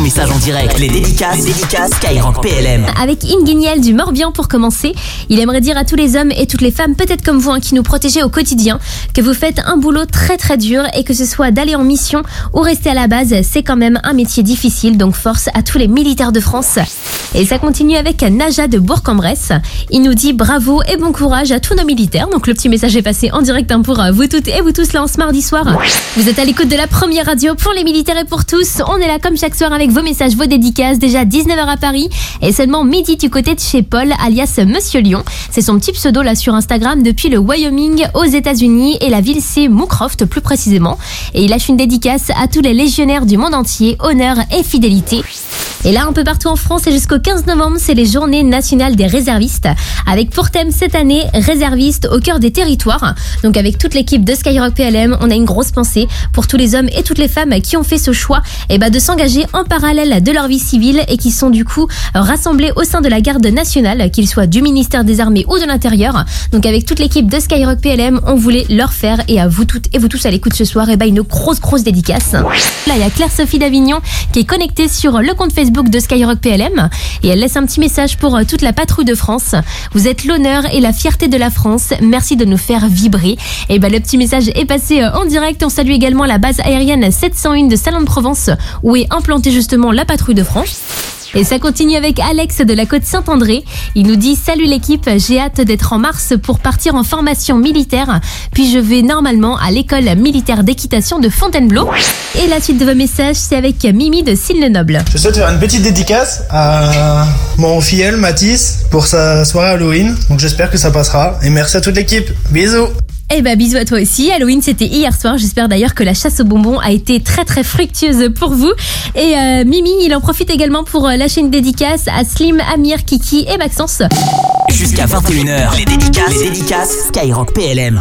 message en direct. Les dédicaces, les dédicaces PLM. Avec Inguignel du Morbihan pour commencer, il aimerait dire à tous les hommes et toutes les femmes, peut-être comme vous, hein, qui nous protégez au quotidien, que vous faites un boulot très très dur et que ce soit d'aller en mission ou rester à la base, c'est quand même un métier difficile, donc force à tous les militaires de France. Et ça continue avec Naja de Bourg-en-Bresse. Il nous dit bravo et bon courage à tous nos militaires. Donc le petit message est passé en direct hein, pour euh, vous toutes et vous tous là en ce mardi soir. Vous êtes à l'écoute de la première radio pour les militaires et pour tous. On est là comme chaque soir avec vos messages, vos dédicaces. Déjà 19h à Paris et seulement midi du côté de chez Paul, alias Monsieur Lion. C'est son petit pseudo là sur Instagram depuis le Wyoming aux États-Unis et la ville c'est Moocroft plus précisément. Et il lâche une dédicace à tous les légionnaires du monde entier, honneur et fidélité. Et là, un peu partout en France et jusqu'au 15 novembre, c'est les journées nationales des réservistes. Avec pour thème cette année, réservistes au cœur des territoires. Donc avec toute l'équipe de Skyrock PLM, on a une grosse pensée pour tous les hommes et toutes les femmes qui ont fait ce choix et bah, de s'engager en parallèle de leur vie civile et qui sont du coup rassemblés au sein de la garde nationale, qu'ils soient du ministère des Armées ou de l'Intérieur. Donc avec toute l'équipe de Skyrock PLM, on voulait leur faire et à vous toutes et vous tous à l'écoute ce soir, et bah, une grosse grosse dédicace. Là, il y a Claire-Sophie d'Avignon qui est connectée sur le compte Facebook de Skyrock PLM et elle laisse un petit message pour euh, toute la patrouille de France. Vous êtes l'honneur et la fierté de la France. Merci de nous faire vibrer. Et ben le petit message est passé euh, en direct. On salue également la base aérienne 701 de Salon de Provence où est implantée justement la patrouille de France. Et ça continue avec Alex de la côte Saint-André. Il nous dit Salut l'équipe, j'ai hâte d'être en mars pour partir en formation militaire. Puis je vais normalement à l'école militaire d'équitation de Fontainebleau. Et la suite de vos messages, c'est avec Mimi de Sille-le-Noble. Je souhaite faire une petite dédicace à mon filleul Mathis pour sa soirée Halloween. Donc j'espère que ça passera. Et merci à toute l'équipe. Bisous eh ben bisous à toi aussi. Halloween c'était hier soir. J'espère d'ailleurs que la chasse aux bonbons a été très très fructueuse pour vous. Et euh, Mimi, il en profite également pour euh, lâcher une dédicace à Slim, Amir, Kiki et Maxence. Jusqu'à 21h, les dédicaces, les dédicaces Skyrock PLM.